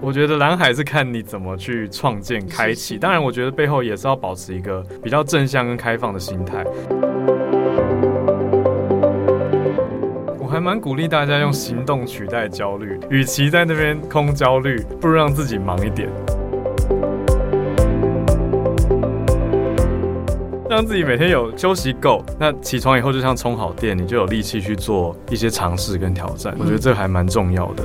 我觉得蓝海是看你怎么去创建、开启。当然，我觉得背后也是要保持一个比较正向跟开放的心态。我还蛮鼓励大家用行动取代焦虑，与其在那边空焦虑，不如让自己忙一点。让自己每天有休息够，那起床以后就像充好电，你就有力气去做一些尝试跟挑战。我觉得这还蛮重要的。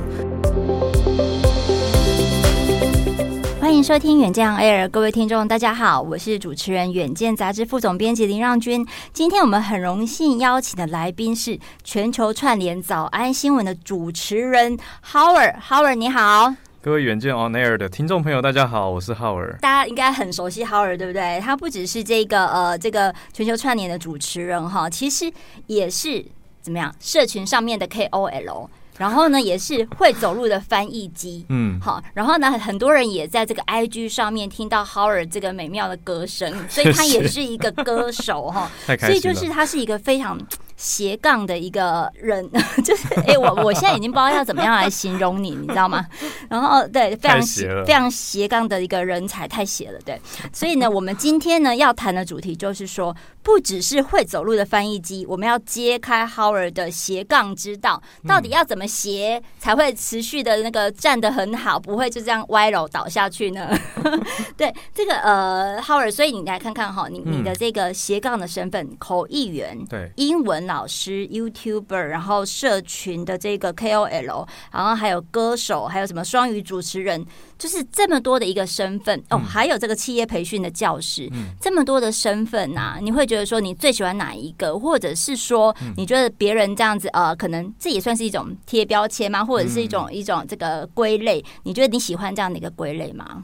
欢迎收听远见 Air，各位听众，大家好，我是主持人远见杂志副总编辑林让君。今天我们很荣幸邀请的来宾是全球串联早安新闻的主持人 Howard，Howard 你好。各位远见 On Air 的听众朋友，大家好，我是 Howard。大家应该很熟悉 Howard，对不对？他不只是这个呃这个全球串联的主持人哈，其实也是怎么样社群上面的 KOL，然后呢也是会走路的翻译机，嗯，好，然后呢很多人也在这个 IG 上面听到 Howard 这个美妙的歌声，所以他也是一个歌手哈，所以就是他是一个非常。斜杠的一个人，就是哎、欸，我我现在已经不知道要怎么样来形容你，你知道吗？然后对，非常斜非常斜杠的一个人才，太斜了，对。所以呢，我们今天呢要谈的主题就是说，不只是会走路的翻译机，我们要揭开 Howard 的斜杠之道，到底要怎么斜才会持续的那个站得很好，不会就这样歪楼倒下去呢？对，这个呃，Howard，所以你来看看哈，你你的这个斜杠的身份，口译员，对，英文。老师、YouTuber，然后社群的这个 KOL，然后还有歌手，还有什么双语主持人，就是这么多的一个身份哦，还有这个企业培训的教师，嗯、这么多的身份呐、啊，你会觉得说你最喜欢哪一个，或者是说你觉得别人这样子呃，可能这也算是一种贴标签吗？或者是一种一种这个归类？你觉得你喜欢这样的一个归类吗？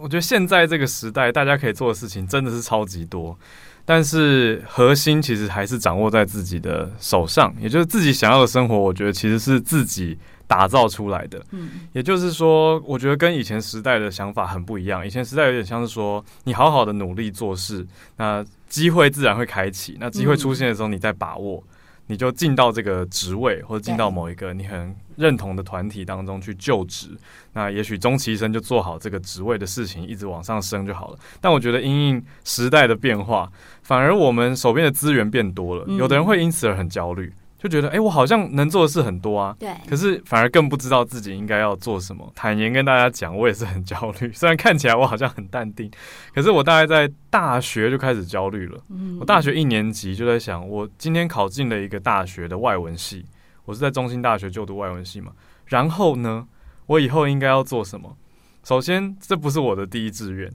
我觉得现在这个时代，大家可以做的事情真的是超级多。但是核心其实还是掌握在自己的手上，也就是自己想要的生活，我觉得其实是自己打造出来的。嗯，也就是说，我觉得跟以前时代的想法很不一样。以前时代有点像是说，你好好的努力做事，那机会自然会开启。那机会出现的时候，你再把握。你就进到这个职位，或者进到某一个你很认同的团体当中去就职。那也许终其一生就做好这个职位的事情，一直往上升就好了。但我觉得因应时代的变化，反而我们手边的资源变多了，有的人会因此而很焦虑。就觉得，哎、欸，我好像能做的事很多啊，对，可是反而更不知道自己应该要做什么。坦言跟大家讲，我也是很焦虑。虽然看起来我好像很淡定，可是我大概在大学就开始焦虑了。嗯，我大学一年级就在想，我今天考进了一个大学的外文系，我是在中兴大学就读外文系嘛。然后呢，我以后应该要做什么？首先，这不是我的第一志愿，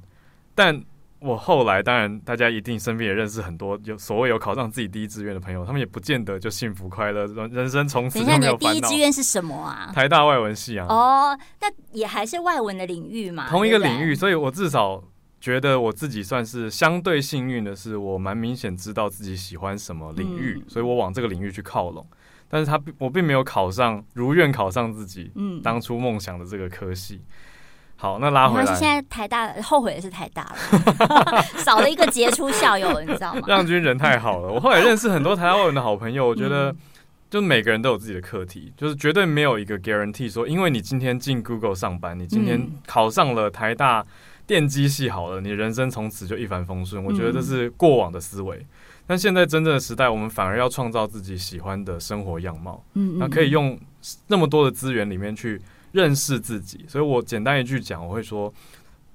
但。我后来当然，大家一定身边也认识很多有所谓有考上自己第一志愿的朋友，他们也不见得就幸福快乐，人人生从此就没有烦恼。第一志愿是什么啊？台大外文系啊。哦，那也还是外文的领域嘛。同一个领域，所以我至少觉得我自己算是相对幸运的是，我蛮明显知道自己喜欢什么领域，嗯、所以我往这个领域去靠拢。但是他我并没有考上，如愿考上自己嗯当初梦想的这个科系。好，那拉回来。现在台大后悔的是台大了，少了一个杰出校友，你知道吗？让军人太好了。我后来认识很多台大外文的好朋友，我觉得就每个人都有自己的课题，就是绝对没有一个 guarantee 说，因为你今天进 Google 上班，你今天考上了台大电机系，好了，你人生从此就一帆风顺。我觉得这是过往的思维，但现在真正的时代，我们反而要创造自己喜欢的生活样貌。嗯，那可以用那么多的资源里面去。认识自己，所以我简单一句讲，我会说。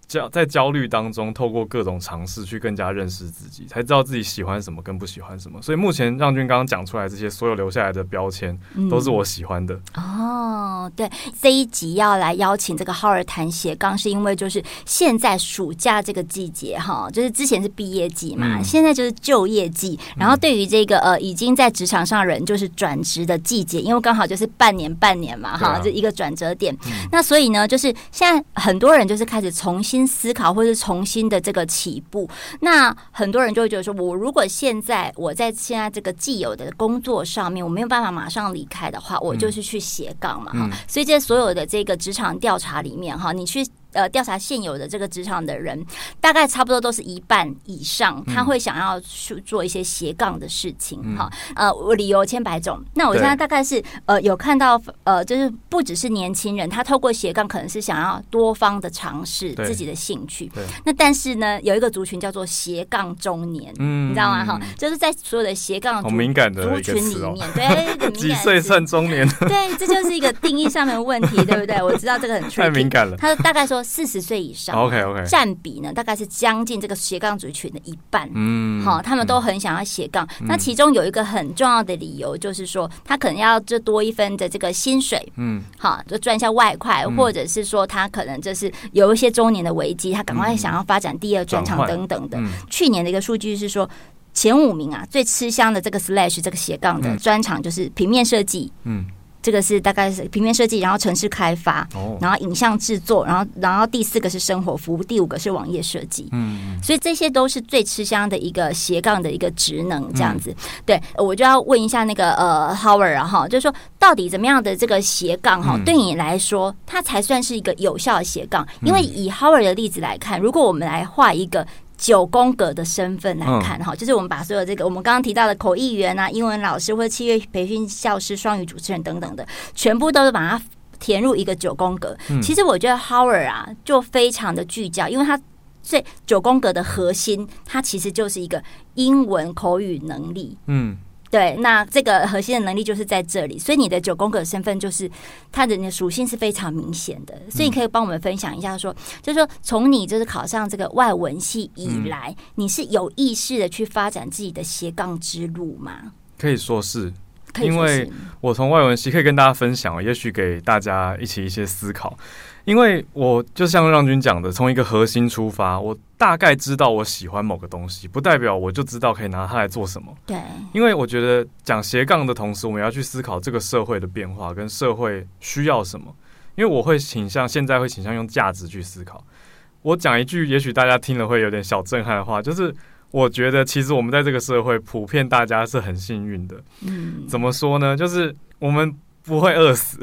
焦在焦虑当中，透过各种尝试去更加认识自己，才知道自己喜欢什么跟不喜欢什么。所以目前让君刚刚讲出来这些所有留下来的标签，都是我喜欢的。哦，对，这一集要来邀请这个 Howard 谈斜杠，是因为就是现在暑假这个季节哈，就是之前是毕业季嘛，嗯、现在就是就业季。然后对于这个呃已经在职场上人，就是转职的季节，因为刚好就是半年半年嘛哈，这、啊、一个转折点。嗯、那所以呢，就是现在很多人就是开始重新。新思考，或是重新的这个起步，那很多人就会觉得说，我如果现在我在现在这个既有的工作上面，我没有办法马上离开的话，我就是去斜杠嘛哈。嗯、所以这所有的这个职场调查里面哈，你去。呃调查现有的这个职场的人，大概差不多都是一半以上，他会想要去做一些斜杠的事情。哈、嗯，呃，我理由千百种。那我现在大概是呃有看到呃，就是不只是年轻人，他透过斜杠可能是想要多方的尝试自己的兴趣。那但是呢，有一个族群叫做斜杠中年，嗯，你知道吗？哈，就是在所有的斜杠族群里面，对，几岁算中年？对，这就是一个定义上面的问题，对不对？我知道这个很太敏感了。他大概说四十岁以上，OK OK，占比呢大概是将近这个斜杠族群的一半。嗯，好，他们都很想要斜杠。那其中有一个很重要的理由就是说，他可能要这多一分的这个薪水，嗯，好，就赚一下外快，或者是说他可能就是有一些中年的危机，他赶快想要发展第二专长等等的。去年的一个数据是说。前五名啊，最吃香的这个 slash 这个斜杠的专长就是平面设计，嗯，这个是大概是平面设计，然后城市开发，哦，然后影像制作，然后然后第四个是生活服务，第五个是网页设计，嗯，所以这些都是最吃香的一个斜杠的一个职能，这样子。嗯、对，我就要问一下那个呃 Howard 啊哈，就是说到底怎么样的这个斜杠哈，对你来说，它才算是一个有效的斜杠？因为以 Howard 的例子来看，如果我们来画一个。九宫格的身份来看哈，就是我们把所有这个我们刚刚提到的口译员啊、英文老师或者七月培训教师、双语主持人等等的，全部都是把它填入一个九宫格。其实我觉得 Howard 啊，就非常的聚焦，因为他这九宫格的核心，它其实就是一个英文口语能力。嗯。对，那这个核心的能力就是在这里，所以你的九宫格身份就是它的属性是非常明显的，所以你可以帮我们分享一下说，说就是说从你就是考上这个外文系以来，嗯、你是有意识的去发展自己的斜杠之路吗？可以说是，因为我从外文系可以跟大家分享，也许给大家一起一些思考。因为我就像让军讲的，从一个核心出发，我大概知道我喜欢某个东西，不代表我就知道可以拿它来做什么。对，因为我觉得讲斜杠的同时，我们要去思考这个社会的变化跟社会需要什么。因为我会倾向现在会倾向用价值去思考。我讲一句，也许大家听了会有点小震撼的话，就是我觉得其实我们在这个社会普遍大家是很幸运的。嗯，怎么说呢？就是我们。不会饿死，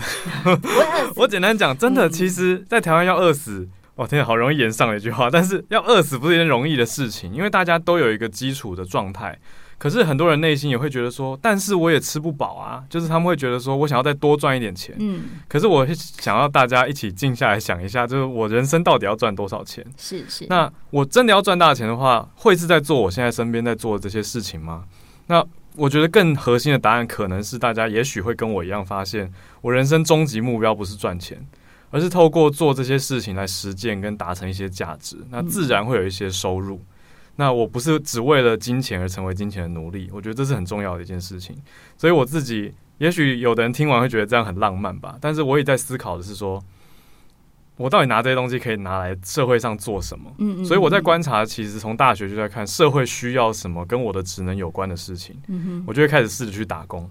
我简单讲，真的，其实，在台湾要饿死，哇，天啊，好容易言上了一句话。但是要饿死不是一件容易的事情，因为大家都有一个基础的状态。可是很多人内心也会觉得说，但是我也吃不饱啊，就是他们会觉得说我想要再多赚一点钱。嗯，可是我想要大家一起静下来想一下，就是我人生到底要赚多少钱？是是。那我真的要赚大钱的话，会是在做我现在身边在做的这些事情吗？那？我觉得更核心的答案可能是，大家也许会跟我一样发现，我人生终极目标不是赚钱，而是透过做这些事情来实践跟达成一些价值，那自然会有一些收入。那我不是只为了金钱而成为金钱的奴隶，我觉得这是很重要的一件事情。所以我自己，也许有的人听完会觉得这样很浪漫吧，但是我也在思考的是说。我到底拿这些东西可以拿来社会上做什么？嗯，所以我在观察，其实从大学就在看社会需要什么跟我的职能有关的事情。嗯哼，我就会开始试着去打工。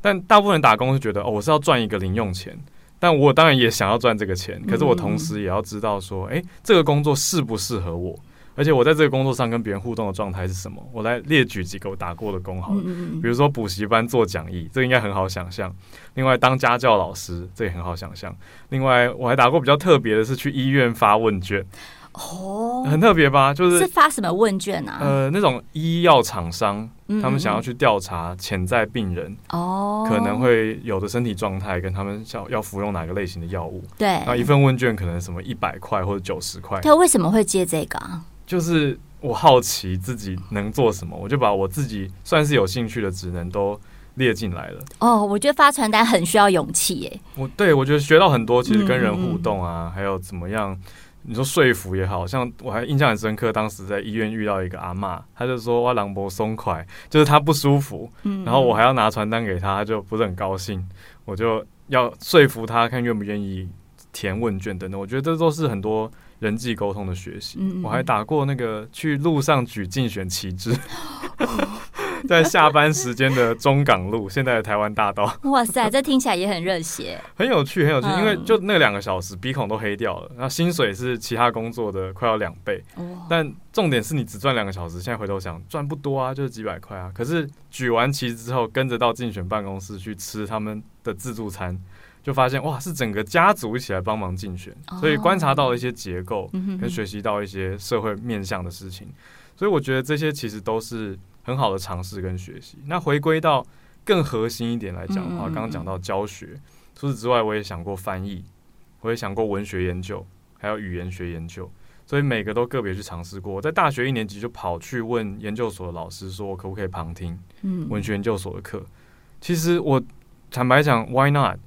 但大部分人打工是觉得，哦，我是要赚一个零用钱。但我当然也想要赚这个钱，可是我同时也要知道说，诶，这个工作适不适合我？而且我在这个工作上跟别人互动的状态是什么？我来列举几个我打过的工好了，比如说补习班做讲义，这应该很好想象。另外当家教老师，这也很好想象。另外我还打过比较特别的是去医院发问卷，哦，很特别吧？就是是发什么问卷啊？呃，那种医药厂商他们想要去调查潜在病人哦，可能会有的身体状态跟他们想要服用哪个类型的药物。对，那一份问卷可能什么一百块或者九十块。他为什么会接这个啊？就是我好奇自己能做什么，我就把我自己算是有兴趣的职能都列进来了。哦，我觉得发传单很需要勇气耶。我对我觉得学到很多，其实跟人互动啊，嗯嗯还有怎么样，你说说服也好，像我还印象很深刻，当时在医院遇到一个阿嬷，她就说哇，狼博松快，就是他不舒服，然后我还要拿传单给他，他就不是很高兴，我就要说服他，看愿不愿意填问卷等等。我觉得这都是很多。人际沟通的学习，我还打过那个去路上举竞选旗帜，在下班时间的中港路，现在的台湾大道。哇塞，这听起来也很热血，很有趣，很有趣。因为就那两个小时，鼻孔都黑掉了，然后薪水是其他工作的快要两倍。但重点是你只赚两个小时，现在回头想赚不多啊，就是几百块啊。可是举完旗之后，跟着到竞选办公室去吃他们的自助餐。就发现哇，是整个家族一起来帮忙竞选，所以观察到了一些结构，跟学习到一些社会面向的事情。所以我觉得这些其实都是很好的尝试跟学习。那回归到更核心一点来讲的话，刚刚讲到教学，除此之外，我也想过翻译，我也想过文学研究，还有语言学研究。所以每个都个别去尝试过。我在大学一年级就跑去问研究所的老师，说我可不可以旁听文学研究所的课。其实我坦白讲，Why not？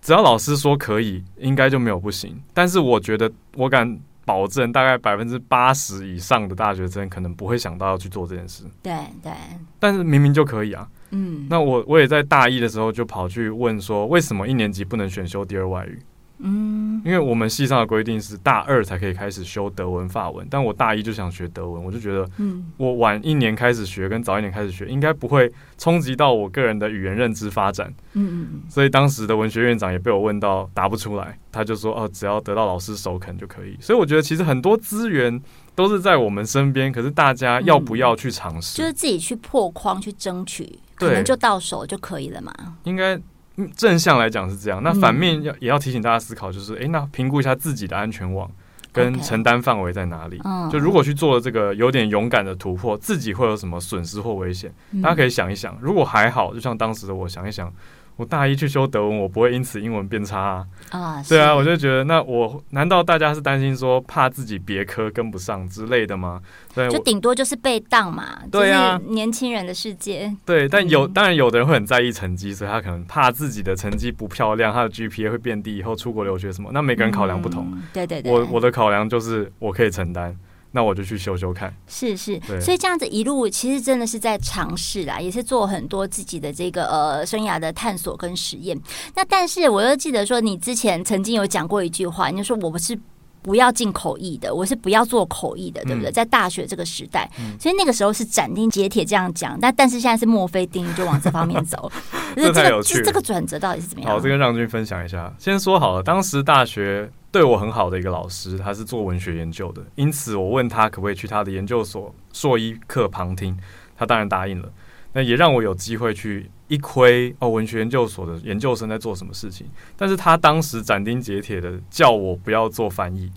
只要老师说可以，应该就没有不行。但是我觉得，我敢保证，大概百分之八十以上的大学生可能不会想到要去做这件事。对对。但是明明就可以啊。嗯。那我我也在大一的时候就跑去问说，为什么一年级不能选修第二外语？嗯，因为我们系上的规定是大二才可以开始修德文、法文，但我大一就想学德文，我就觉得，嗯，我晚一年开始学跟早一年开始学，应该不会冲击到我个人的语言认知发展。嗯嗯，所以当时的文学院长也被我问到答不出来，他就说，哦，只要得到老师首肯就可以。所以我觉得其实很多资源都是在我们身边，可是大家要不要去尝试，就是自己去破框去争取，可能就到手就可以了嘛。应该。正向来讲是这样，那反面要也要提醒大家思考，就是，诶、欸，那评估一下自己的安全网跟承担范围在哪里。就如果去做了这个有点勇敢的突破，自己会有什么损失或危险？大家可以想一想。如果还好，就像当时的我想一想。我大一去修德文，我不会因此英文变差啊！啊对啊，我就觉得，那我难道大家是担心说怕自己别科跟不上之类的吗？对，就顶多就是被当嘛。对啊，年轻人的世界。对，但有、嗯、当然有的人会很在意成绩，所以他可能怕自己的成绩不漂亮，他的 GPA 会变低，以后出国留学什么。那每个人考量不同。嗯、对对对，我我的考量就是我可以承担。那我就去修修看，是是，所以这样子一路其实真的是在尝试啦，也是做很多自己的这个呃生涯的探索跟实验。那但是我又记得说，你之前曾经有讲过一句话，你就说我不是不要进口译的，我是不要做口译的，对不对？嗯、在大学这个时代，嗯、所以那个时候是斩钉截铁这样讲，但但是现在是墨菲定律，就往这方面走。这太有趣了，这个转折到底是怎么样？好，这个让君分享一下。先说好了，当时大学。对我很好的一个老师，他是做文学研究的，因此我问他可不可以去他的研究所硕一课旁听，他当然答应了。那也让我有机会去一窥哦，文学研究所的研究生在做什么事情。但是他当时斩钉截铁的叫我不要做翻译。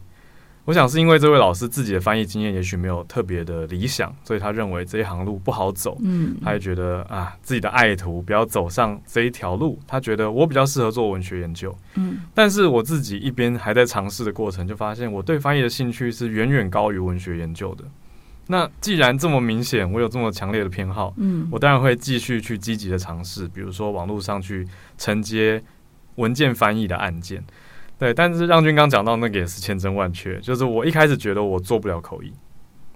我想是因为这位老师自己的翻译经验也许没有特别的理想，所以他认为这一行路不好走。嗯，他也觉得啊，自己的爱徒不要走上这一条路。他觉得我比较适合做文学研究。嗯，但是我自己一边还在尝试的过程，就发现我对翻译的兴趣是远远高于文学研究的。那既然这么明显，我有这么强烈的偏好，嗯，我当然会继续去积极的尝试，比如说网络上去承接文件翻译的案件。对，但是让军刚讲到那个也是千真万确，就是我一开始觉得我做不了口译，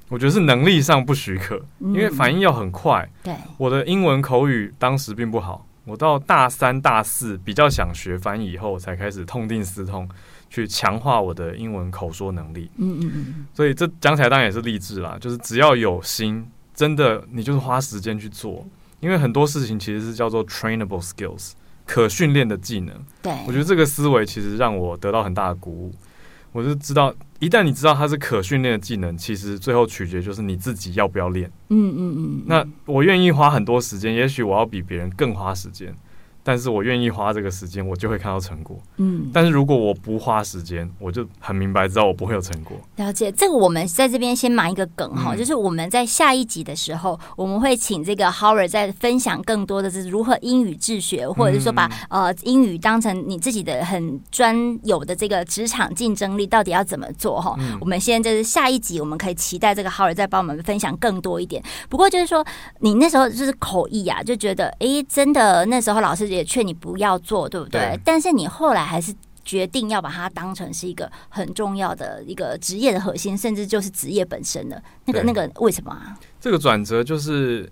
我觉得是能力上不许可，因为反应要很快。对，我的英文口语当时并不好，我到大三大四比较想学翻译以后，才开始痛定思痛，去强化我的英文口说能力。嗯嗯嗯，所以这讲起来当然也是励志啦，就是只要有心，真的你就是花时间去做，因为很多事情其实是叫做 trainable skills。可训练的技能，对，我觉得这个思维其实让我得到很大的鼓舞。我就知道，一旦你知道它是可训练的技能，其实最后取决就是你自己要不要练。嗯嗯嗯。那我愿意花很多时间，也许我要比别人更花时间。但是我愿意花这个时间，我就会看到成果。嗯，但是如果我不花时间，我就很明白知道我不会有成果。了解这个，我们在这边先埋一个梗哈，嗯、就是我们在下一集的时候，我们会请这个 Howard 再分享更多的，是如何英语自学，或者是说把呃英语当成你自己的很专有的这个职场竞争力，到底要怎么做哈？嗯、我们现在就是下一集，我们可以期待这个 Howard 再帮我们分享更多一点。不过就是说，你那时候就是口译啊，就觉得哎、欸，真的那时候老师也劝你不要做，对不对？对，但是你后来还是决定要把它当成是一个很重要的一个职业的核心，甚至就是职业本身的那个那个为什么啊？这个转折就是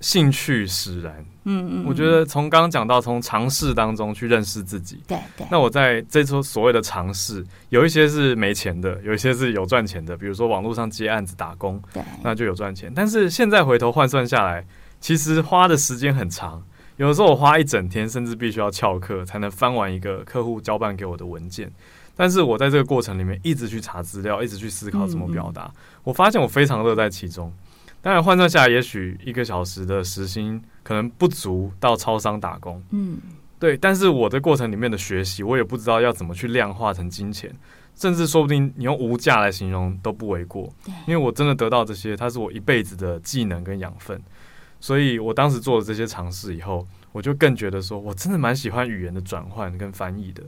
兴趣使然。嗯，嗯嗯，我觉得从刚刚讲到从尝试当中去认识自己。对对。那我在这次所谓的尝试，有一些是没钱的，有一些是有赚钱的。比如说网络上接案子打工，对，那就有赚钱。但是现在回头换算下来，其实花的时间很长。有的时候我花一整天，甚至必须要翘课才能翻完一个客户交办给我的文件。但是我在这个过程里面一直去查资料，一直去思考怎么表达。嗯嗯，我发现我非常乐在其中。当然换算下来，也许一个小时的时薪可能不足到超商打工。嗯，对，但是我的过程里面的学习，我也不知道要怎么去量化成金钱，甚至说不定你用无价来形容都不为过。对，因为我真的得到这些，它是我一辈子的技能跟养分。所以我当时做了这些尝试以后，我就更觉得说我真的蛮喜欢语言的转换跟翻译的。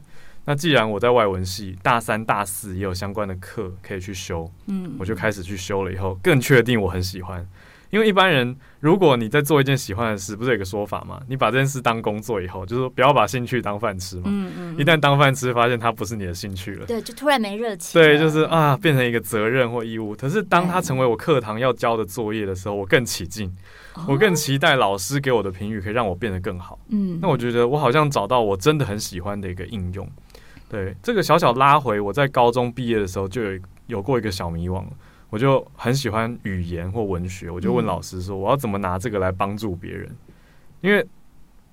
那既然我在外文系大三、大四也有相关的课可以去修，嗯，我就开始去修了。以后更确定我很喜欢。因为一般人，如果你在做一件喜欢的事，不是有个说法吗？你把这件事当工作以后，就是说不要把兴趣当饭吃嘛。嗯嗯。一旦当饭吃，发现它不是你的兴趣了，对，就突然没热情。对，就是啊，变成一个责任或义务。可是当它成为我课堂要交的作业的时候，我更起劲，我更期待老师给我的评语可以让我变得更好。嗯。那我觉得我好像找到我真的很喜欢的一个应用。对，这个小小拉回，我在高中毕业的时候就有有过一个小迷惘。我就很喜欢语言或文学，我就问老师说：“我要怎么拿这个来帮助别人？”因为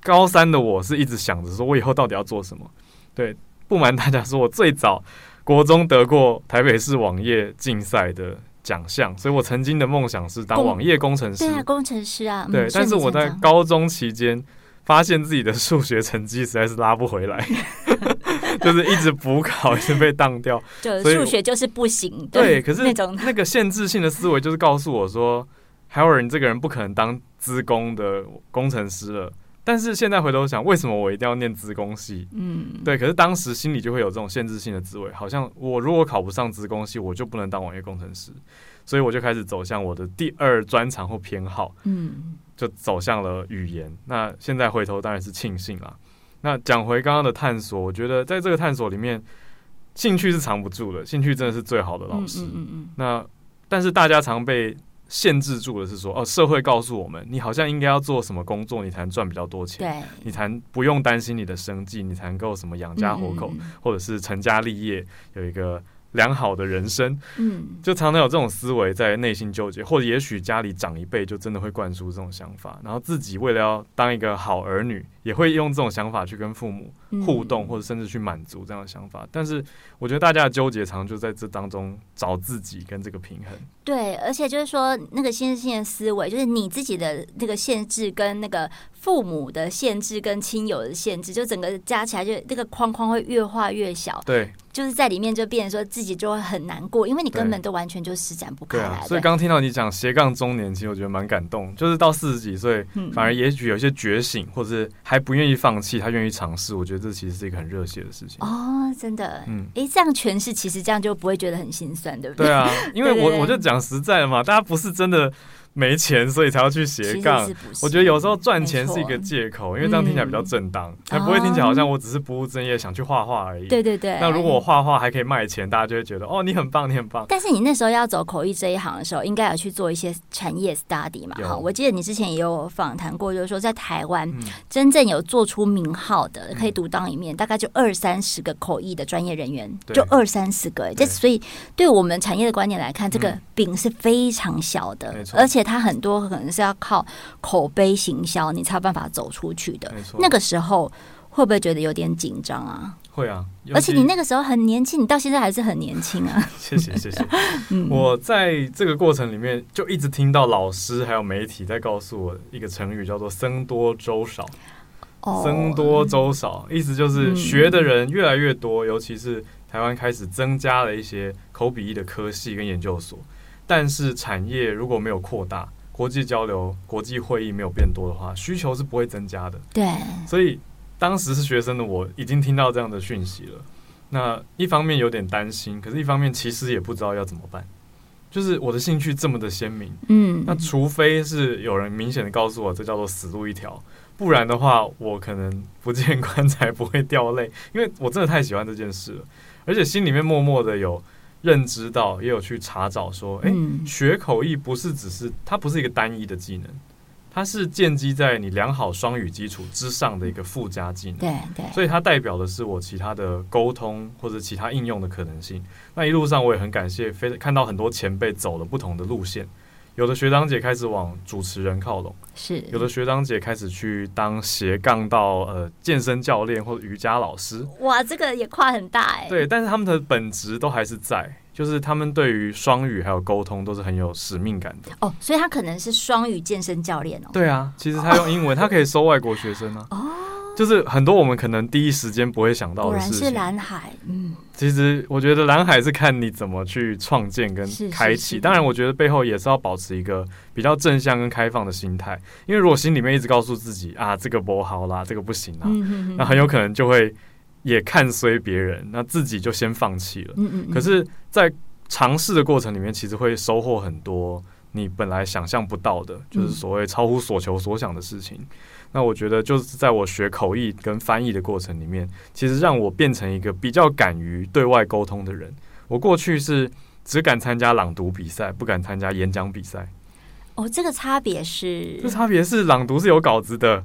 高三的我是一直想着说，我以后到底要做什么？对，不瞒大家说，我最早国中得过台北市网页竞赛的奖项，所以我曾经的梦想是当网页工程师。对啊，工程师啊。对，但是我在高中期间发现自己的数学成绩实在是拉不回来。就是一直补考，一直被当掉，就数学就是不行。对，可是那种那个限制性的思维就是告诉我说，Howard，你这个人不可能当资工的工程师了。但是现在回头想，为什么我一定要念资工系？嗯，对。可是当时心里就会有这种限制性的滋味，好像我如果考不上资工系，我就不能当网页工程师。所以我就开始走向我的第二专长或偏好，嗯，就走向了语言。那现在回头当然是庆幸啦。那讲回刚刚的探索，我觉得在这个探索里面，兴趣是藏不住的，兴趣真的是最好的老师。嗯嗯嗯。那但是大家常被限制住的是说，哦，社会告诉我们，你好像应该要做什么工作，你才能赚比较多钱，对，你才不用担心你的生计，你才能够什么养家活口，或者是成家立业，有一个。良好的人生，嗯，就常常有这种思维在内心纠结，或者也许家里长一辈就真的会灌输这种想法，然后自己为了要当一个好儿女，也会用这种想法去跟父母互动，或者甚至去满足这样的想法。但是，我觉得大家的纠结常常就在这当中找自己跟这个平衡。对，而且就是说，那个限制性的思维，就是你自己的那个限制跟那个父母的限制跟亲友的限制，就整个加起来，就那个框框会越画越小。对。就是在里面就变成说自己就会很难过，因为你根本都完全就施展不开来。对啊，所以刚听到你讲斜杠中年，其实我觉得蛮感动。就是到四十几岁，反而也许有些觉醒，或者是还不愿意放弃，他愿意尝试。我觉得这其实是一个很热血的事情。哦，真的，嗯，哎，这样诠释其实这样就不会觉得很心酸，对不对？对啊，因为我 我就讲实在的嘛，大家不是真的。没钱，所以才要去斜杠。我觉得有时候赚钱是一个借口，因为这样听起来比较正当，才不会听起来好像我只是不务正业想去画画而已。对对对。那如果我画画还可以卖钱，大家就会觉得哦，你很棒，你很棒。但是你那时候要走口译这一行的时候，应该有去做一些产业 study 嘛？哈，我记得你之前也有访谈过，就是说在台湾真正有做出名号的，可以独当一面，大概就二三十个口译的专业人员，就二三十个。这所以对我们产业的观念来看，这个饼是非常小的，而且它很多。可能是要靠口碑行销，你才有办法走出去的。那个时候会不会觉得有点紧张啊？会啊，而且你那个时候很年轻，你到现在还是很年轻啊。谢谢谢谢。嗯、我在这个过程里面就一直听到老师还有媒体在告诉我一个成语，叫做“僧多粥少”。哦，僧多粥少，意思就是学的人越来越多，嗯、尤其是台湾开始增加了一些口笔译的科系跟研究所，但是产业如果没有扩大。国际交流、国际会议没有变多的话，需求是不会增加的。对，所以当时是学生的我已经听到这样的讯息了。那一方面有点担心，可是一方面其实也不知道要怎么办。就是我的兴趣这么的鲜明，嗯，那除非是有人明显的告诉我这叫做死路一条，不然的话，我可能不见棺材 不会掉泪，因为我真的太喜欢这件事了，而且心里面默默的有。认知到，也有去查找说，哎、欸，学口译不是只是它不是一个单一的技能，它是建基在你良好双语基础之上的一个附加技能。对对，所以它代表的是我其他的沟通或者其他应用的可能性。那一路上我也很感谢，非看到很多前辈走了不同的路线。有的学长姐开始往主持人靠拢，是有的学长姐开始去当斜杠到呃健身教练或者瑜伽老师。哇，这个也跨很大哎。对，但是他们的本质都还是在，就是他们对于双语还有沟通都是很有使命感的。哦，所以他可能是双语健身教练哦。对啊，其实他用英文，哦、他可以收外国学生啊。哦。就是很多我们可能第一时间不会想到的事情。果然是蓝海，嗯，其实我觉得蓝海是看你怎么去创建跟开启。当然，我觉得背后也是要保持一个比较正向跟开放的心态。因为如果心里面一直告诉自己啊，这个不好啦，这个不行啊，嗯、哼哼那很有可能就会也看衰别人，那自己就先放弃了。嗯嗯嗯。可是，在尝试的过程里面，其实会收获很多你本来想象不到的，就是所谓超乎所求所想的事情。那我觉得就是在我学口译跟翻译的过程里面，其实让我变成一个比较敢于对外沟通的人。我过去是只敢参加朗读比赛，不敢参加演讲比赛。哦，这个差别是？这差别是朗读是有稿子的，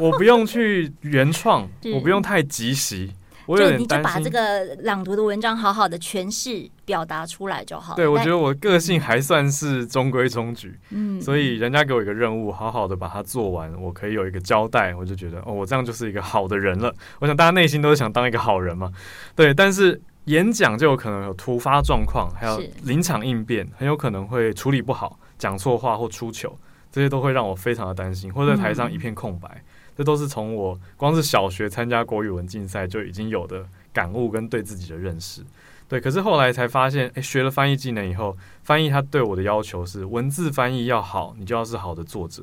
我不用去原创，我不用太即席。我就你就把这个朗读的文章好好的诠释表达出来就好。对，我觉得我个性还算是中规中矩，嗯，所以人家给我一个任务，好好的把它做完，我可以有一个交代，我就觉得哦，我这样就是一个好的人了。我想大家内心都是想当一个好人嘛，对。但是演讲就有可能有突发状况，还有临场应变，很有可能会处理不好，讲错话或出糗，这些都会让我非常的担心，或者在台上一片空白。嗯这都是从我光是小学参加国语文竞赛就已经有的感悟跟对自己的认识，对。可是后来才发现，诶，学了翻译技能以后，翻译它对我的要求是文字翻译要好，你就要是好的作者；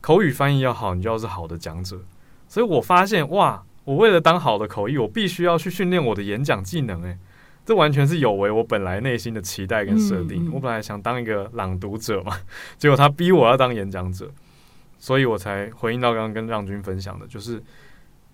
口语翻译要好，你就要是好的讲者。所以我发现，哇，我为了当好的口译，我必须要去训练我的演讲技能。诶，这完全是有违我本来内心的期待跟设定。我本来想当一个朗读者嘛，结果他逼我要当演讲者。所以我才回应到刚刚跟让军分享的，就是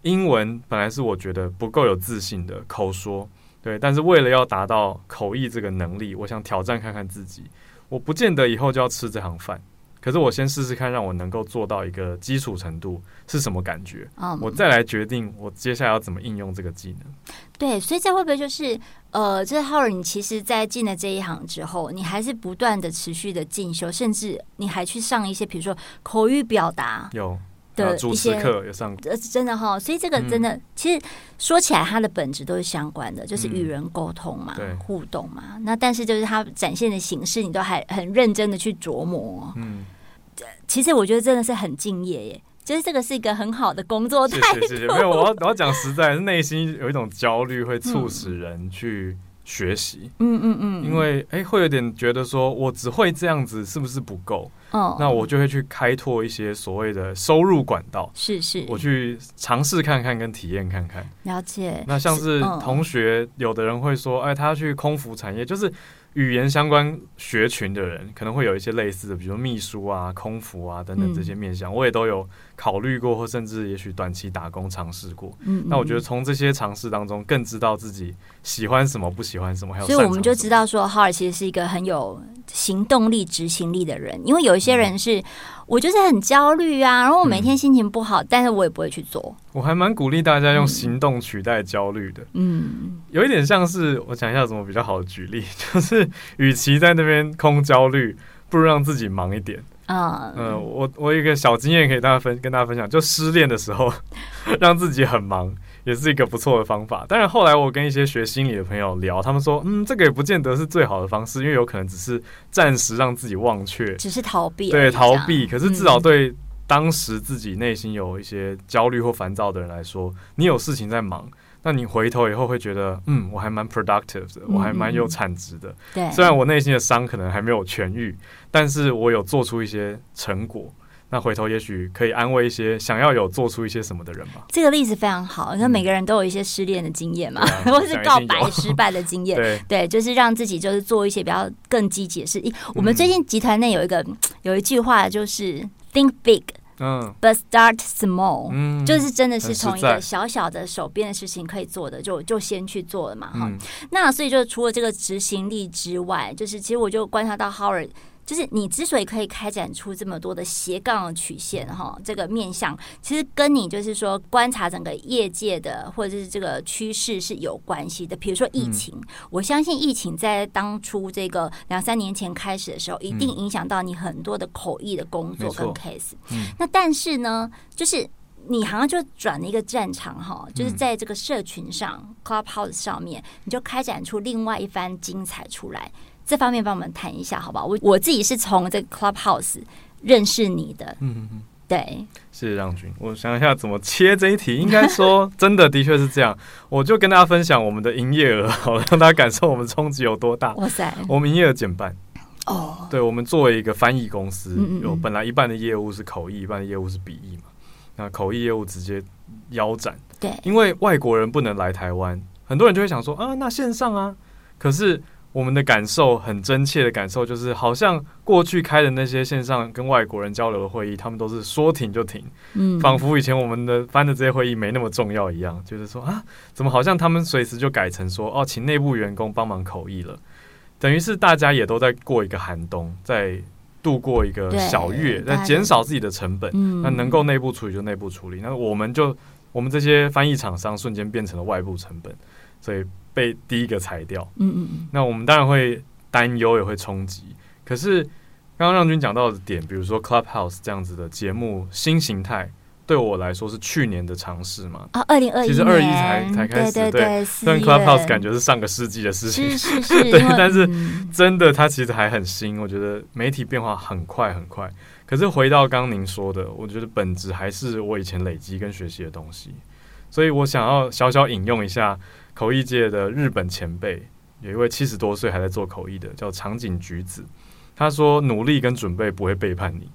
英文本来是我觉得不够有自信的口说，对，但是为了要达到口译这个能力，我想挑战看看自己，我不见得以后就要吃这行饭。可是我先试试看，让我能够做到一个基础程度是什么感觉？Um, 我再来决定我接下来要怎么应用这个技能。对，所以这会不会就是呃，这浩尔，你其实，在进了这一行之后，你还是不断的持续的进修，甚至你还去上一些，比如说口语表达有的一些课有上，呃，真的哈。所以这个真的，嗯、其实说起来，它的本质都是相关的，就是与人沟通嘛，嗯、互动嘛。那但是就是它展现的形式，你都还很认真的去琢磨，嗯。其实我觉得真的是很敬业耶，就是这个是一个很好的工作态度。没有，我要我要讲实在，是内心有一种焦虑，会促使人去学习。嗯嗯嗯。因为哎、欸，会有点觉得说，我只会这样子，是不是不够？哦。那我就会去开拓一些所谓的收入管道。是是。我去尝试看看，跟体验看看。了解。那像是同学，有的人会说，哎，他要去空服产业，就是。语言相关学群的人可能会有一些类似的，比如说秘书啊、空服啊等等这些面向，嗯、我也都有考虑过，或甚至也许短期打工尝试过。嗯，那我觉得从这些尝试当中，更知道自己喜欢什么、不喜欢什么，还有所以我们就知道说，哈尔其实是一个很有行动力、执行力的人。因为有一些人是。嗯我就是很焦虑啊，然后我每天心情不好，嗯、但是我也不会去做。我还蛮鼓励大家用行动取代焦虑的。嗯，有一点像是我讲一下怎么比较好的举例，就是与其在那边空焦虑，不如让自己忙一点。啊，嗯，我我有一个小经验可以大家分跟大家分享，就失恋的时候，让自己很忙。也是一个不错的方法，但是后来我跟一些学心理的朋友聊，他们说，嗯，这个也不见得是最好的方式，因为有可能只是暂时让自己忘却，只是逃避，对，逃避。可是至少对当时自己内心有一些焦虑或烦躁的人来说，你有事情在忙，那你回头以后会觉得，嗯，我还蛮 productive 的，我还蛮有产值的。对，虽然我内心的伤可能还没有痊愈，但是我有做出一些成果。那回头也许可以安慰一些想要有做出一些什么的人吧。这个例子非常好，那每个人都有一些失恋的经验嘛，嗯、或是告白失败的经验。对，对，就是让自己就是做一些比较更积极的事。我们最近集团内有一个有一句话，就是 “think big”，嗯，but start small，嗯，就是真的是从一个小小的手边的事情可以做的，就就先去做了嘛。哈、嗯，那所以就除了这个执行力之外，就是其实我就观察到 Howard。就是你之所以可以开展出这么多的斜杠曲线哈，这个面向其实跟你就是说观察整个业界的或者是这个趋势是有关系的。比如说疫情，嗯、我相信疫情在当初这个两三年前开始的时候，一定影响到你很多的口译的工作跟 case。嗯、那但是呢，就是你好像就转了一个战场哈，就是在这个社群上 Clubhouse 上面，你就开展出另外一番精彩出来。这方面帮我们谈一下，好不好？我我自己是从这个 Clubhouse 认识你的，嗯嗯嗯，对，谢谢让军。我想一下怎么切这一题，应该说真的的确是这样。我就跟大家分享我们的营业额，好，让大家感受我们冲击有多大。哇塞，我们营业额减半。哦，对，我们作为一个翻译公司，嗯嗯嗯有本来一半的业务是口译，一半的业务是笔译嘛。那口译业务直接腰斩，对，因为外国人不能来台湾，很多人就会想说啊，那线上啊。可是我们的感受很真切的感受，就是好像过去开的那些线上跟外国人交流的会议，他们都是说停就停，嗯，仿佛以前我们的翻的这些会议没那么重要一样，就是说啊，怎么好像他们随时就改成说哦，请内部员工帮忙口译了。等于是大家也都在过一个寒冬，在度过一个小月，在减少自己的成本。嗯、那能够内部处理就内部处理。那我们就我们这些翻译厂商瞬间变成了外部成本，所以被第一个裁掉。嗯嗯。那我们当然会担忧，也会冲击。可是刚刚让均讲到的点，比如说 Clubhouse 这样子的节目新形态。对我来说是去年的尝试嘛？啊，二零二一，其实二一才才开始，对对对。虽然 Clubhouse 感觉是上个世纪的事情，是是 是，对，但是真的它其实还很新。我觉得媒体变化很快很快。可是回到刚刚您说的，我觉得本质还是我以前累积跟学习的东西。所以我想要小小引用一下口译界的日本前辈，有一位七十多岁还在做口译的，叫长井菊子。他说：“努力跟准备不会背叛你。”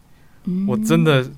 我真的。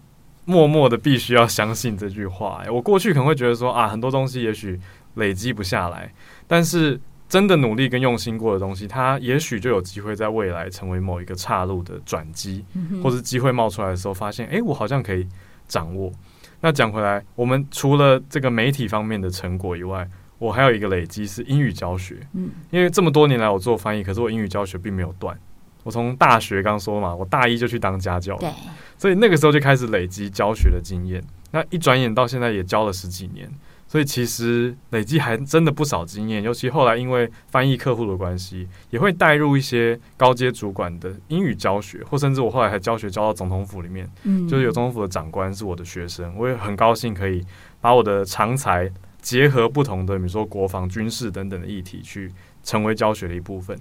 默默的必须要相信这句话。我过去可能会觉得说啊，很多东西也许累积不下来，但是真的努力跟用心过的东西，它也许就有机会在未来成为某一个岔路的转机，或是机会冒出来的时候，发现哎，我好像可以掌握。那讲回来，我们除了这个媒体方面的成果以外，我还有一个累积是英语教学。嗯因为这么多年来我做翻译，可是我英语教学并没有断。我从大学刚说嘛，我大一就去当家教，对，所以那个时候就开始累积教学的经验。那一转眼到现在也教了十几年，所以其实累积还真的不少经验。尤其后来因为翻译客户的关系，也会带入一些高阶主管的英语教学，或甚至我后来还教学教到总统府里面，嗯，就是有总统府的长官是我的学生，我也很高兴可以把我的长才结合不同的，比如说国防、军事等等的议题，去成为教学的一部分。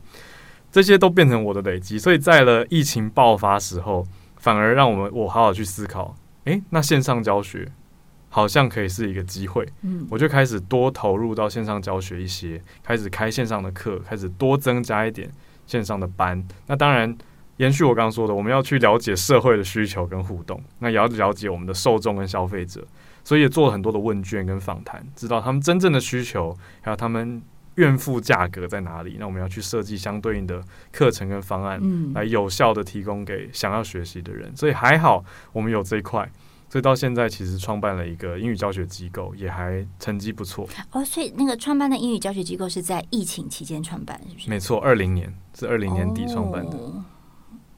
这些都变成我的累积，所以在了疫情爆发时候，反而让我们我好好去思考，诶，那线上教学好像可以是一个机会，嗯，我就开始多投入到线上教学一些，开始开线上的课，开始多增加一点线上的班。那当然，延续我刚刚说的，我们要去了解社会的需求跟互动，那也要了解我们的受众跟消费者，所以也做了很多的问卷跟访谈，知道他们真正的需求，还有他们。愿付价格在哪里？那我们要去设计相对应的课程跟方案，来有效的提供给想要学习的人。所以还好，我们有这一块。所以到现在，其实创办了一个英语教学机构，也还成绩不错。哦，所以那个创办的英语教学机构是在疫情期间创办，是不是？没错，二零年是二零年底创办的。哦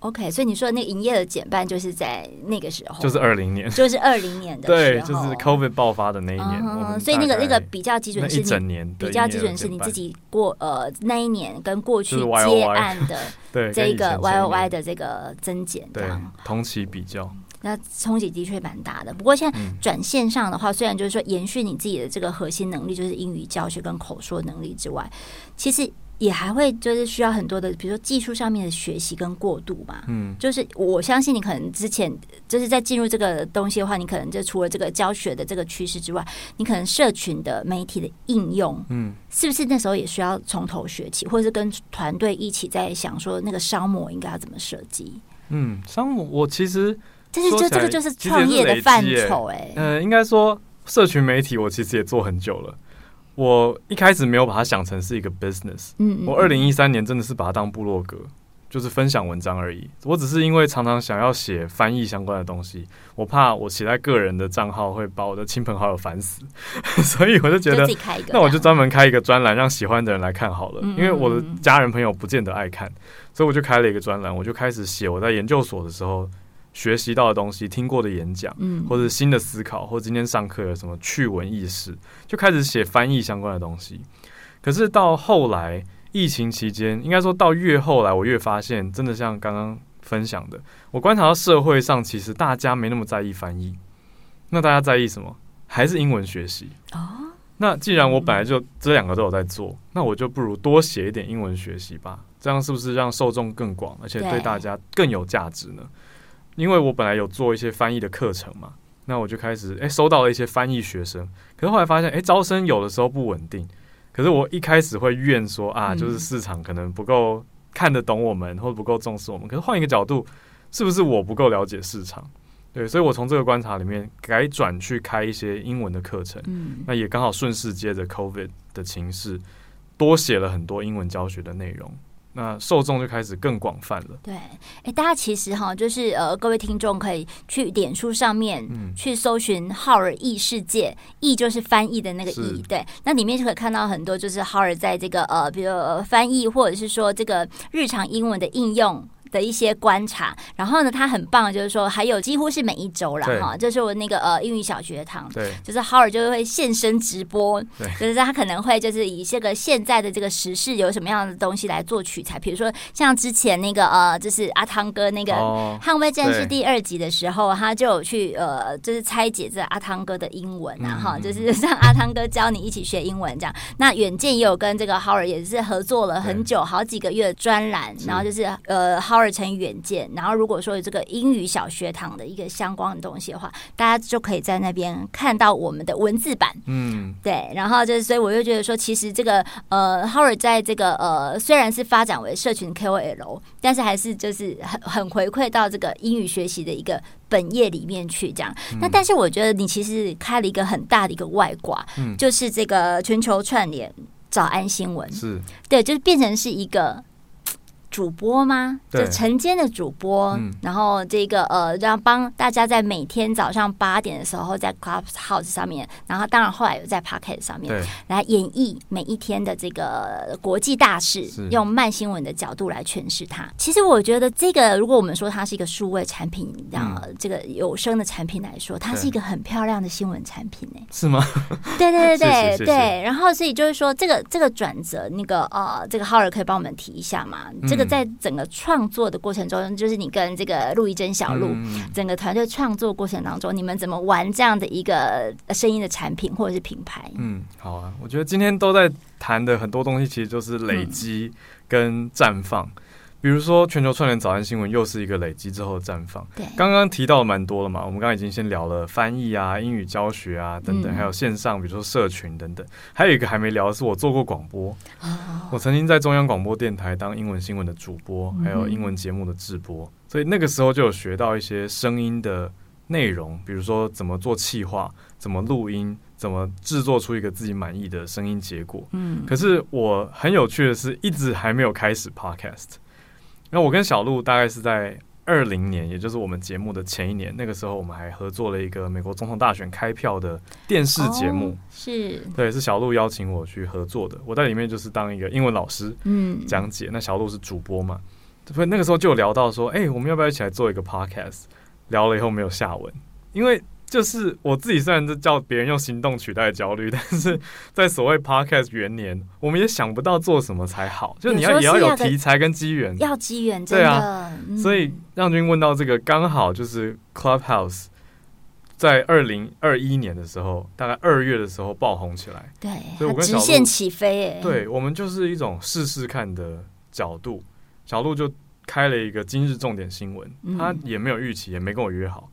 OK，所以你说的那个营业的减半，就是在那个时候，就是二零年，就是二零年的对，就是 COVID 爆发的那一年。嗯、所以那个那个比较基准是你一整年，比较基准是你自己过呃那一年跟过去接案的 这个 Y O Y 的这个增减，对，同期比较，那冲击的确蛮大的。不过现在转线上的话，虽然就是说延续你自己的这个核心能力，就是英语教学跟口说能力之外，其实。也还会就是需要很多的，比如说技术上面的学习跟过渡嘛。嗯，就是我相信你可能之前就是在进入这个东西的话，你可能就除了这个教学的这个趋势之外，你可能社群的媒体的应用，嗯，是不是那时候也需要从头学起，或者是跟团队一起在想说那个商模应该要怎么设计？嗯，商模我其实这是就这个就是创业的范畴哎。嗯，应该说社群媒体我其实也做很久了。我一开始没有把它想成是一个 business，嗯，我二零一三年真的是把它当部落格，就是分享文章而已。我只是因为常常想要写翻译相关的东西，我怕我写在个人的账号会把我的亲朋好友烦死，所以我就觉得，那我就专门开一个专栏，让喜欢的人来看好了。因为我的家人朋友不见得爱看，所以我就开了一个专栏，我就开始写我在研究所的时候。学习到的东西，听过的演讲，嗯，或者新的思考，或者今天上课有什么趣闻轶事，就开始写翻译相关的东西。可是到后来，疫情期间，应该说到越后来，我越发现，真的像刚刚分享的，我观察到社会上其实大家没那么在意翻译，那大家在意什么？还是英文学习哦。那既然我本来就这两个都有在做，那我就不如多写一点英文学习吧。这样是不是让受众更广，而且对大家更有价值呢？因为我本来有做一些翻译的课程嘛，那我就开始哎收到了一些翻译学生，可是后来发现哎招生有的时候不稳定，可是我一开始会怨说啊，就是市场可能不够看得懂我们，或者不够重视我们。可是换一个角度，是不是我不够了解市场？对，所以我从这个观察里面改转去开一些英文的课程，嗯，那也刚好顺势接着 COVID 的情势，多写了很多英文教学的内容。那受众就开始更广泛了。对，哎，大家其实哈，就是呃，各位听众可以去脸书上面去搜寻“浩尔异世界”，译就是翻译的那个异。对，那里面就可以看到很多，就是浩尔在这个呃，比如翻译或者是说这个日常英文的应用。的一些观察，然后呢，他很棒，就是说还有几乎是每一周了哈，就是我那个呃英语小学堂，对，就是 Howard 就会现身直播，对，就是他可能会就是以这个现在的这个时事有什么样的东西来做取材，比如说像之前那个呃，就是阿汤哥那个《捍卫战士》第二集的时候，他就有去呃，就是拆解这阿汤哥的英文啊哈，就是让阿汤哥教你一起学英文这样。那远见也有跟这个 Howard 也是合作了很久，好几个月的专栏，然后就是呃 Howard。二层远见，然后如果说有这个英语小学堂的一个相关的东西的话，大家就可以在那边看到我们的文字版。嗯，对，然后就是，所以我就觉得说，其实这个呃，Howard 在这个呃，虽然是发展为社群 KOL，但是还是就是很很回馈到这个英语学习的一个本业里面去这样。嗯、那但是我觉得你其实开了一个很大的一个外挂，嗯，就是这个全球串联早安新闻，是对，就是变成是一个。主播吗？就晨间的主播，嗯、然后这个呃，让帮大家在每天早上八点的时候在 Clubhouse 上面，然后当然后来有在 Pocket 上面来演绎每一天的这个国际大事，用慢新闻的角度来诠释它。其实我觉得这个，如果我们说它是一个数位产品，让这个有声的产品来说，它是一个很漂亮的新闻产品呢？是吗？对对对对对。然后所以就是说，这个这个转折，那个呃，这个 Howard 可以帮我们提一下吗？这个。在整个创作的过程中，就是你跟这个陆一真小陆整个团队创作过程当中，你们怎么玩这样的一个声音的产品或者是品牌？嗯，好啊，我觉得今天都在谈的很多东西，其实就是累积跟绽放。比如说，全球串联早安新闻又是一个累积之后的绽放。对，刚刚提到的蛮多了嘛。我们刚刚已经先聊了翻译啊、英语教学啊等等，还有线上，比如说社群等等。还有一个还没聊的是，我做过广播。我曾经在中央广播电台当英文新闻的主播，还有英文节目的制播。所以那个时候就有学到一些声音的内容，比如说怎么做气化、怎么录音、怎么制作出一个自己满意的声音结果。嗯。可是我很有趣的是，一直还没有开始 Podcast。那我跟小鹿大概是在二零年，也就是我们节目的前一年，那个时候我们还合作了一个美国总统大选开票的电视节目，哦、是对，是小鹿邀请我去合作的，我在里面就是当一个英文老师，嗯，讲解。那小鹿是主播嘛，所以那个时候就有聊到说，哎、欸，我们要不要一起来做一个 podcast？聊了以后没有下文，因为。就是我自己，虽然是叫别人用行动取代焦虑，但是 在所谓 podcast 元年，我们也想不到做什么才好。就你要也要有题材跟机缘，要机缘，对啊。所以让君问到这个，刚好就是 Clubhouse 在二零二一年的时候，大概二月的时候爆红起来。对，所以我跟小鹿直线起飞，欸，对我们就是一种试试看的角度。小鹿就开了一个今日重点新闻，他也没有预期，也没跟我约好。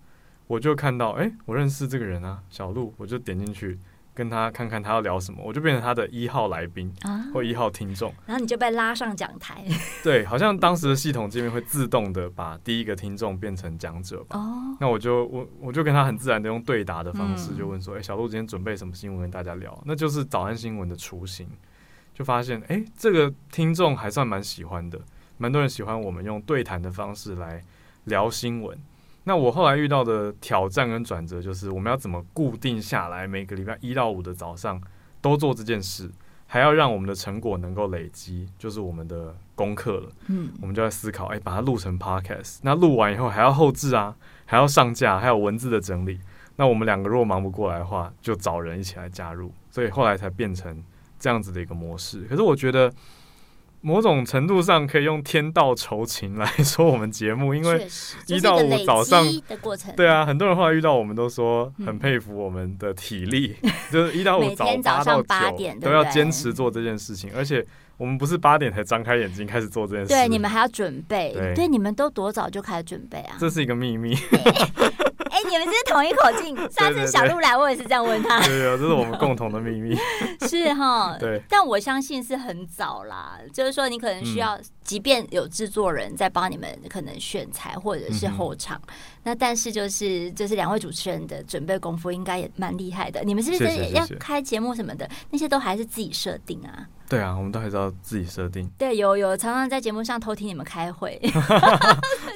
我就看到，哎、欸，我认识这个人啊，小鹿，我就点进去跟他看看他要聊什么，我就变成他的一号来宾啊或一号听众，然后你就被拉上讲台。对，好像当时的系统界面会自动的把第一个听众变成讲者吧。哦，那我就我我就跟他很自然的用对答的方式就问说，哎、欸，小鹿今天准备什么新闻跟大家聊？那就是早安新闻的雏形，就发现，哎、欸，这个听众还算蛮喜欢的，蛮多人喜欢我们用对谈的方式来聊新闻。那我后来遇到的挑战跟转折，就是我们要怎么固定下来，每个礼拜一到五的早上都做这件事，还要让我们的成果能够累积，就是我们的功课了。嗯，我们就在思考，哎，把它录成 podcast，那录完以后还要后置啊，还要上架，还有文字的整理。那我们两个如果忙不过来的话，就找人一起来加入。所以后来才变成这样子的一个模式。可是我觉得。某种程度上可以用天道酬勤来说我们节目，因为一到五早上的过程，对啊，很多人后来遇到我们都说很佩服我们的体力，嗯、就是一到五早八点都要坚持做这件事情，而且我们不是八点才张开眼睛开始做这件事，对，你们还要准备，对，对，你们都多早就开始准备啊？这是一个秘密。你们这是同一口径。上次小鹿来，我也是这样问他。对，啊，这是我们共同的秘密。是哈，对。但我相信是很早啦，就是说你可能需要，即便有制作人在帮你们，可能选材或者是后场，嗯、那但是就是就是两位主持人的准备功夫应该也蛮厉害的。你们是不是要开节目什么的？那些都还是自己设定啊？对啊，我们都还是要自己设定。对，有有常常在节目上偷听你们开会。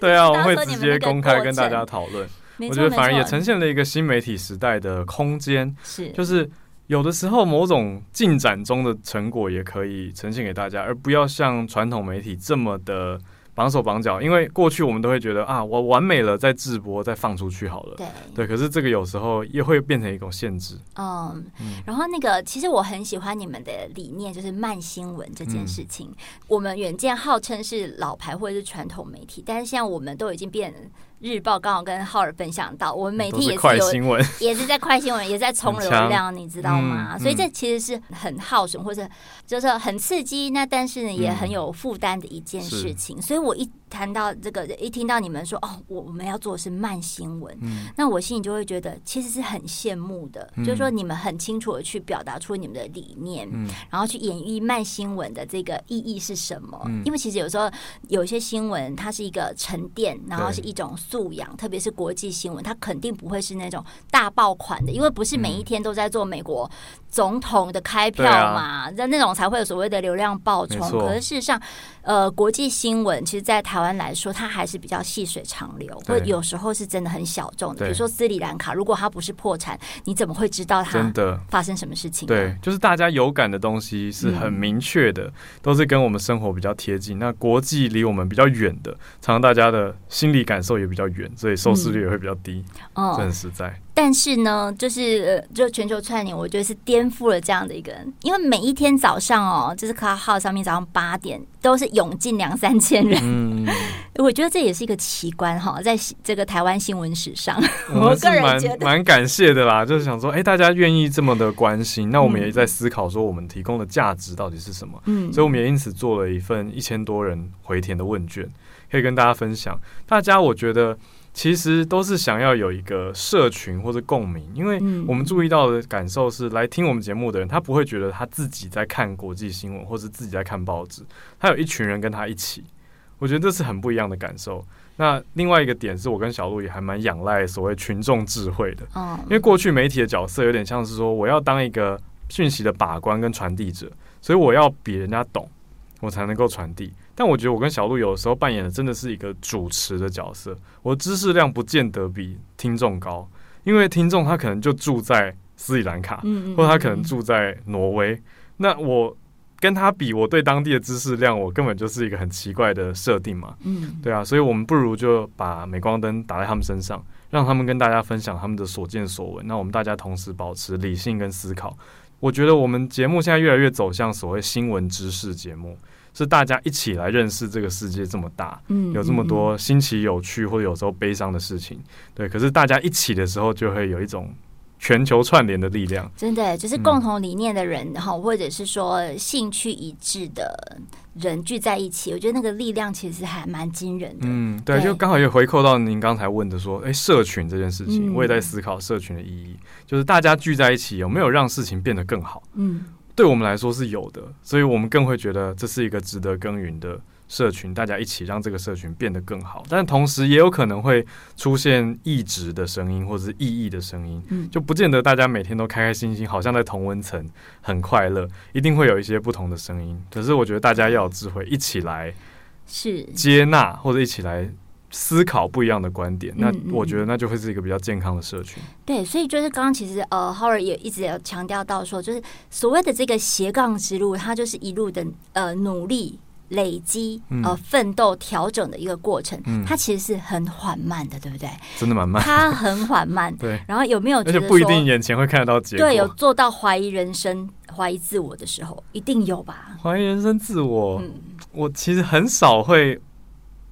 对啊，我们会直接公开跟大家讨论。我觉得反而也呈现了一个新媒体时代的空间，是就是有的时候某种进展中的成果也可以呈现给大家，而不要像传统媒体这么的绑手绑脚。因为过去我们都会觉得啊，我完美了再直播再放出去好了，对对。可是这个有时候也会变成一种限制。嗯，嗯然后那个其实我很喜欢你们的理念，就是慢新闻这件事情。嗯、我们远见号称是老牌或者是传统媒体，但是现在我们都已经变。日报刚好跟浩尔分享到，我们媒体也是有，也是在快新闻，也是在冲流量，你知道吗？嗯、所以这其实是很耗损，或者就是很刺激，那但是呢也很有负担的一件事情。所以我一谈到这个，一听到你们说哦，我我们要做的是慢新闻，嗯、那我心里就会觉得其实是很羡慕的，嗯、就是说你们很清楚的去表达出你们的理念，嗯、然后去演绎慢新闻的这个意义是什么？嗯、因为其实有时候有一些新闻它是一个沉淀，然后是一种素养，特别是国际新闻，它肯定不会是那种大爆款的，因为不是每一天都在做美国总统的开票嘛，那、啊、那种才会有所谓的流量爆冲。可是事实上，呃，国际新闻其实，在台湾来说，它还是比较细水长流，或有时候是真的很小众的。比如说斯里兰卡，如果它不是破产，你怎么会知道它真的发生什么事情？对，就是大家有感的东西是很明确的，嗯、都是跟我们生活比较贴近。那国际离我们比较远的，常常大家的心理感受也比较远，所以收视率也会比较低。嗯，这很实在。但是呢，就是就全球串联，我觉得是颠覆了这样的一个人，因为每一天早上哦，就是 Clubhouse 上面早上八点都是涌进两三千人，嗯，我觉得这也是一个奇观哈，在这个台湾新闻史上，我个人觉得蛮感谢的啦，就是想说，哎，大家愿意这么的关心，那我们也在思考说，我们提供的价值到底是什么？嗯，所以我们也因此做了一份一千多人回填的问卷，可以跟大家分享。大家我觉得。其实都是想要有一个社群或者共鸣，因为我们注意到的感受是，来听我们节目的人，他不会觉得他自己在看国际新闻或者自己在看报纸，他有一群人跟他一起，我觉得这是很不一样的感受。那另外一个点是我跟小鹿也还蛮仰赖所谓群众智慧的，因为过去媒体的角色有点像是说，我要当一个讯息的把关跟传递者，所以我要比人家懂，我才能够传递。但我觉得我跟小鹿有的时候扮演的真的是一个主持的角色，我的知识量不见得比听众高，因为听众他可能就住在斯里兰卡，或者他可能住在挪威，那我跟他比，我对当地的知识量，我根本就是一个很奇怪的设定嘛，对啊，所以我们不如就把镁光灯打在他们身上，让他们跟大家分享他们的所见所闻，那我们大家同时保持理性跟思考，我觉得我们节目现在越来越走向所谓新闻知识节目。是大家一起来认识这个世界这么大，嗯，有这么多新奇有趣或者有时候悲伤的事情，对。可是大家一起的时候，就会有一种全球串联的力量。真的，就是共同理念的人哈，嗯、或者是说兴趣一致的人聚在一起，我觉得那个力量其实还蛮惊人的。嗯，对，对就刚好也回扣到您刚才问的说，哎，社群这件事情，嗯、我也在思考社群的意义，就是大家聚在一起有没有让事情变得更好？嗯。对我们来说是有的，所以我们更会觉得这是一个值得耕耘的社群，大家一起让这个社群变得更好。但同时也有可能会出现异质的声音或者是异议的声音，嗯，就不见得大家每天都开开心心，好像在同温层很快乐，一定会有一些不同的声音。可是我觉得大家要有智慧，一起来是接纳或者一起来。思考不一样的观点，那我觉得那就会是一个比较健康的社群。嗯嗯、对，所以就是刚刚其实呃，Howard 也一直有强调到说，就是所谓的这个斜杠之路，它就是一路的呃努力。累积、呃奋斗、调整的一个过程，嗯、它其实是很缓慢的，对不对？真的蛮慢，它很缓慢。对，然后有没有觉得而且不一定眼前会看得到结果？对，有做到怀疑人生、怀疑自我的时候，一定有吧？怀疑人生、自我，嗯、我其实很少会，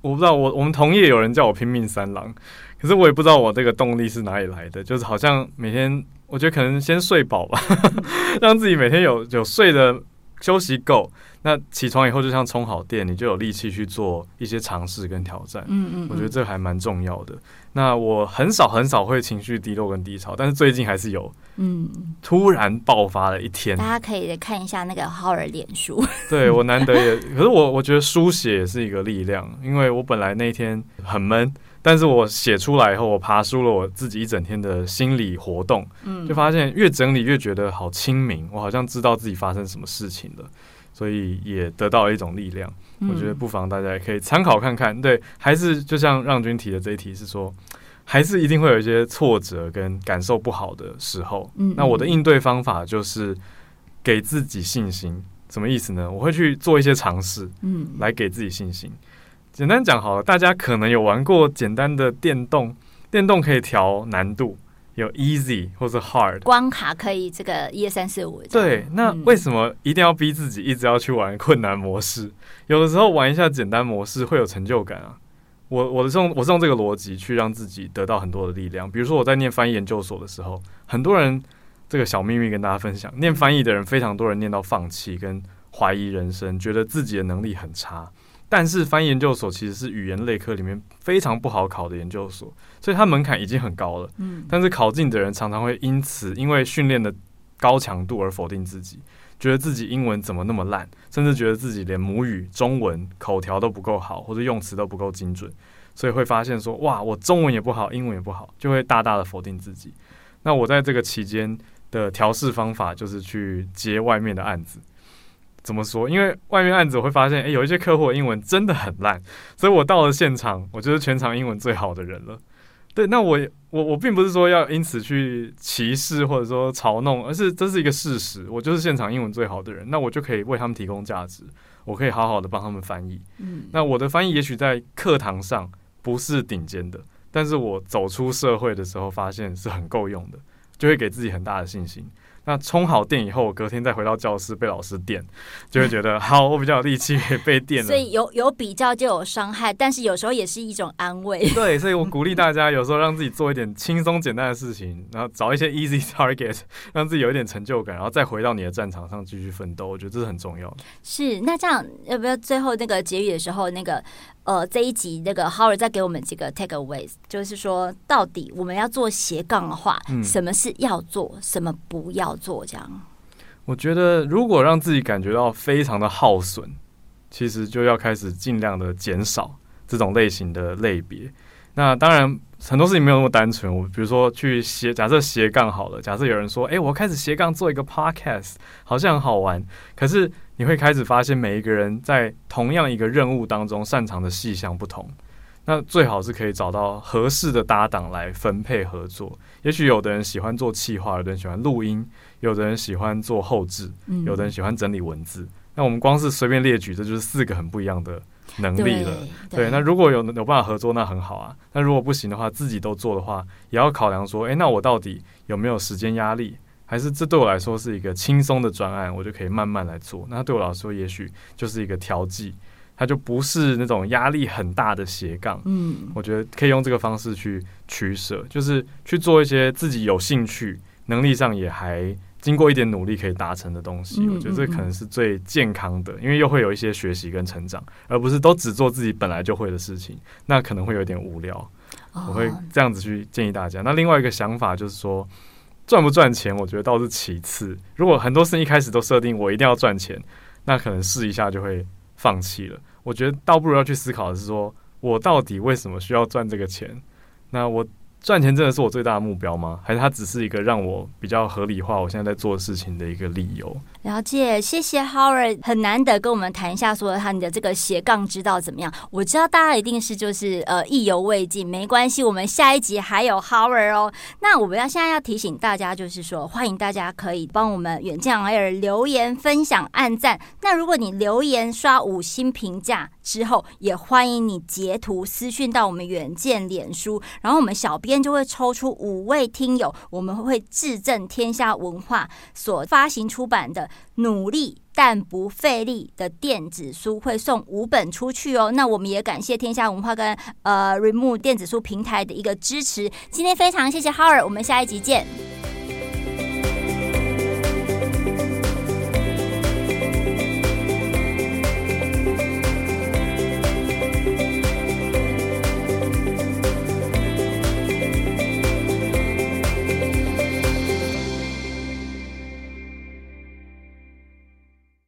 我不知道，我我们同业有人叫我拼命三郎，可是我也不知道我这个动力是哪里来的，就是好像每天，我觉得可能先睡饱吧，让自己每天有有睡的休息够。那起床以后就像充好电，你就有力气去做一些尝试跟挑战。嗯嗯，我觉得这还蛮重要的。那我很少很少会情绪低落跟低潮，但是最近还是有，嗯，突然爆发了一天。大家可以看一下那个浩尔脸书。对，我难得也，可是我我觉得书写也是一个力量，因为我本来那天很闷，但是我写出来以后，我爬梳了我自己一整天的心理活动，嗯，就发现越整理越觉得好清明，我好像知道自己发生什么事情了。所以也得到了一种力量，我觉得不妨大家也可以参考看看。对，还是就像让君提的这一题是说，还是一定会有一些挫折跟感受不好的时候。那我的应对方法就是给自己信心。什么意思呢？我会去做一些尝试，嗯，来给自己信心。简单讲好了，大家可能有玩过简单的电动，电动可以调难度。有 easy 或者 hard 关卡可以这个一二三四五。对，那为什么一定要逼自己一直要去玩困难模式？有的时候玩一下简单模式会有成就感啊。我我是用我是用这个逻辑去让自己得到很多的力量。比如说我在念翻译研究所的时候，很多人这个小秘密跟大家分享，念翻译的人非常多人念到放弃跟怀疑人生，觉得自己的能力很差。但是翻译研究所其实是语言类科里面非常不好考的研究所，所以它门槛已经很高了。嗯，但是考进的人常常会因此因为训练的高强度而否定自己，觉得自己英文怎么那么烂，甚至觉得自己连母语中文口条都不够好，或者用词都不够精准，所以会发现说，哇，我中文也不好，英文也不好，就会大大的否定自己。那我在这个期间的调试方法就是去接外面的案子。怎么说？因为外面案子我会发现，诶，有一些客户英文真的很烂，所以我到了现场，我就是全场英文最好的人了。对，那我我我并不是说要因此去歧视或者说嘲弄，而是这是一个事实，我就是现场英文最好的人，那我就可以为他们提供价值，我可以好好的帮他们翻译。嗯，那我的翻译也许在课堂上不是顶尖的，但是我走出社会的时候发现是很够用的，就会给自己很大的信心。那充好电以后，隔天再回到教室被老师电，就会觉得好，我比较有力气被电了。所以有有比较就有伤害，但是有时候也是一种安慰。对，所以我鼓励大家有时候让自己做一点轻松简单的事情，然后找一些 easy target，让自己有一点成就感，然后再回到你的战场上继续奋斗。我觉得这是很重要的。是，那这样要不要最后那个结语的时候，那个呃这一集那个 Howard 再给我们几个 takeaways，就是说到底我们要做斜杠的话，嗯、什么是要做，什么不要做？这样，我觉得如果让自己感觉到非常的耗损，其实就要开始尽量的减少这种类型的类别。那当然很多事情没有那么单纯。我比如说去斜，假设斜杠好了，假设有人说：“诶，我开始斜杠做一个 podcast，好像很好玩。”可是你会开始发现，每一个人在同样一个任务当中擅长的细项不同。那最好是可以找到合适的搭档来分配合作。也许有的人喜欢做企划，有的人喜欢录音，有的人喜欢做后制，有的人喜欢整理文字。嗯、那我们光是随便列举，这就是四个很不一样的能力了。对，那如果有有办法合作，那很好啊。那如果不行的话，自己都做的话，也要考量说，诶，那我到底有没有时间压力？还是这对我来说是一个轻松的专案，我就可以慢慢来做。那对我来说，也许就是一个调剂。它就不是那种压力很大的斜杠，嗯，我觉得可以用这个方式去取舍，就是去做一些自己有兴趣、能力上也还经过一点努力可以达成的东西。我觉得这可能是最健康的，因为又会有一些学习跟成长，而不是都只做自己本来就会的事情，那可能会有点无聊。我会这样子去建议大家。那另外一个想法就是说，赚不赚钱，我觉得倒是其次。如果很多事一开始都设定我一定要赚钱，那可能试一下就会。放弃了，我觉得倒不如要去思考的是说，我到底为什么需要赚这个钱？那我赚钱真的是我最大的目标吗？还是它只是一个让我比较合理化我现在在做事情的一个理由？了解，谢谢 Howard，很难得跟我们谈一下，说他你的这个斜杠之道怎么样？我知道大家一定是就是呃意犹未尽，没关系，我们下一集还有 Howard 哦。那我们要现在要提醒大家，就是说欢迎大家可以帮我们远见网友留言、分享、按赞。那如果你留言刷五星评价之后，也欢迎你截图私讯到我们远见脸书，然后我们小编就会抽出五位听友，我们会致赠天下文化所发行出版的。努力但不费力的电子书会送五本出去哦。那我们也感谢天下文化跟呃 Remove 电子书平台的一个支持。今天非常谢谢 Har，我们下一集见。